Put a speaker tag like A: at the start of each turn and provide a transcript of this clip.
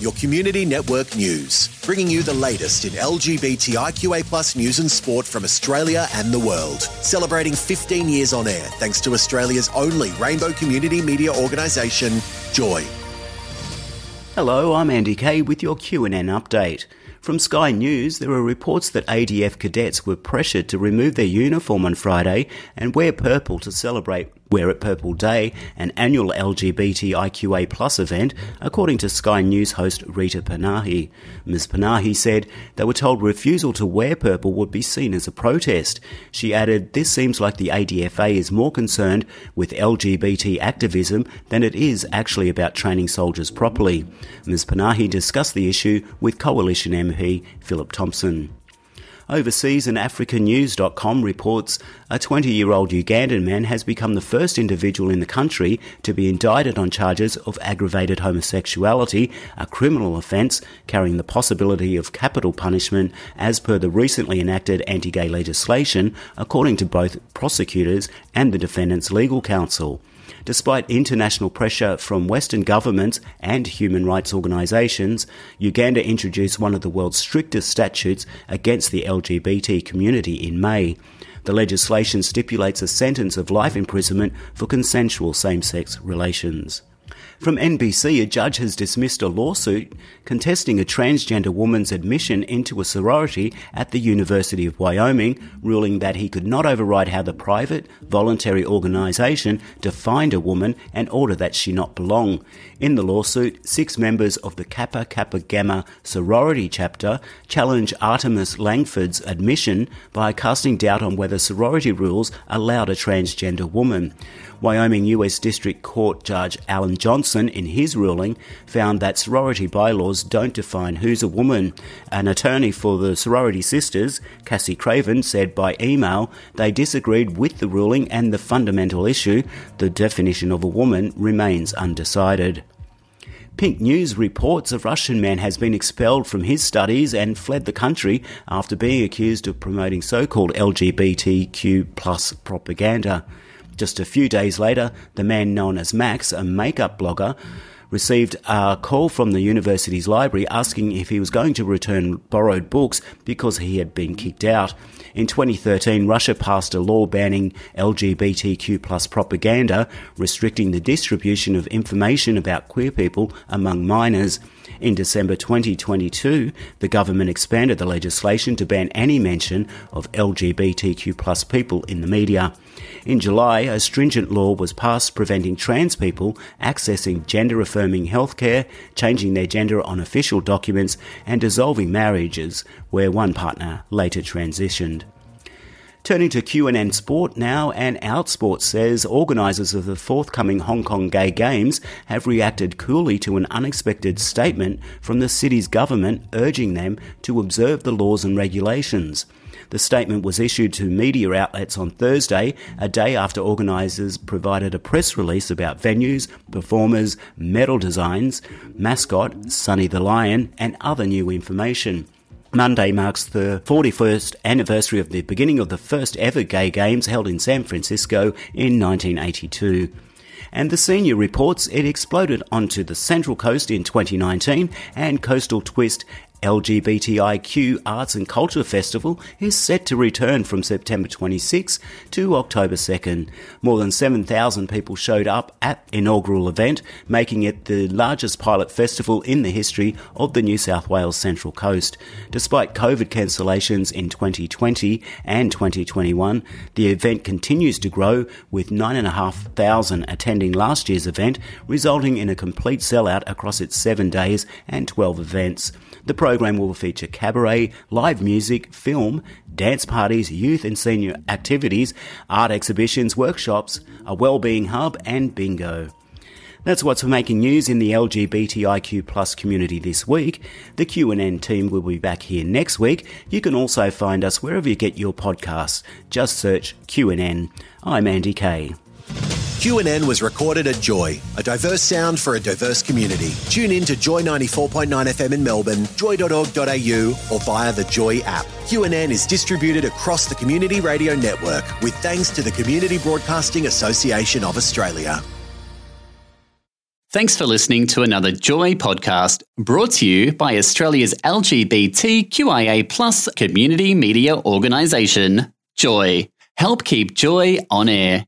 A: your community network news, bringing you the latest in LGBTIQA plus news and sport from Australia and the world. Celebrating 15 years on air thanks to Australia's only rainbow community media organisation, Joy.
B: Hello, I'm Andy Kay with your QNN update. From Sky News, there are reports that ADF cadets were pressured to remove their uniform on Friday and wear purple to celebrate Wear It Purple Day, an annual LGBTIQA plus event, according to Sky News host Rita Panahi. Ms. Panahi said they were told refusal to wear purple would be seen as a protest. She added, This seems like the ADFA is more concerned with LGBT activism than it is actually about training soldiers properly. Ms. Panahi discussed the issue with Coalition MP Phillip Thompson. Overseas and AfricaNews.com reports a 20 year old Ugandan man has become the first individual in the country to be indicted on charges of aggravated homosexuality, a criminal offence carrying the possibility of capital punishment as per the recently enacted anti gay legislation, according to both prosecutors and the defendant's legal counsel. Despite international pressure from Western governments and human rights organisations, Uganda introduced one of the world's strictest statutes against the LGBT community in May. The legislation stipulates a sentence of life imprisonment for consensual same sex relations. From NBC, a judge has dismissed a lawsuit contesting a transgender woman's admission into a sorority at the University of Wyoming, ruling that he could not override how the private, voluntary organisation defined a woman and order that she not belong. In the lawsuit, six members of the Kappa Kappa Gamma sorority chapter challenge Artemis Langford's admission by casting doubt on whether sorority rules allowed a transgender woman. Wyoming US District Court Judge Alan Johnson, in his ruling, found that sorority bylaws don't define who's a woman. An attorney for the sorority sisters, Cassie Craven, said by email they disagreed with the ruling and the fundamental issue, the definition of a woman, remains undecided. Pink News reports a Russian man has been expelled from his studies and fled the country after being accused of promoting so-called LGBTQ plus propaganda. Just a few days later, the man known as Max, a makeup blogger, received a call from the university's library asking if he was going to return borrowed books because he had been kicked out. In 2013, Russia passed a law banning LGBTQ plus propaganda, restricting the distribution of information about queer people among minors. In December 2022, the government expanded the legislation to ban any mention of LGBTQ people in the media. In July, a stringent law was passed preventing trans people accessing gender affirming healthcare, changing their gender on official documents, and dissolving marriages where one partner later transitioned. Turning to QNN Sport now, and Outsport says organisers of the forthcoming Hong Kong Gay Games have reacted coolly to an unexpected statement from the city's government urging them to observe the laws and regulations. The statement was issued to media outlets on Thursday, a day after organisers provided a press release about venues, performers, medal designs, mascot, Sunny the Lion, and other new information. Monday marks the 41st anniversary of the beginning of the first ever gay games held in San Francisco in 1982. And the senior reports it exploded onto the Central Coast in 2019 and Coastal Twist LGBTIQ Arts and Culture Festival is set to return from September 26 to October 2nd. More than 7,000 people showed up at inaugural event, making it the largest pilot festival in the history of the New South Wales Central Coast. Despite COVID cancellations in 2020 and 2021, the event continues to grow with 9,500 attending last year's event, resulting in a complete sellout across its 7 days and 12 events. The program will feature cabaret, live music, film, dance parties, youth and senior activities, art exhibitions, workshops, a well-being hub and bingo. That's what's making news in the LGBTIQ plus community this week. The QNN team will be back here next week. You can also find us wherever you get your podcasts. Just search QNN. I'm Andy Kay.
A: QNN was recorded at Joy, a diverse sound for a diverse community. Tune in to Joy 94.9 FM in Melbourne, joy.org.au, or via the Joy app. QNN is distributed across the Community Radio Network with thanks to the Community Broadcasting Association of Australia.
C: Thanks for listening to another Joy podcast brought to you by Australia's LGBTQIA plus community media organisation, Joy. Help keep Joy on air.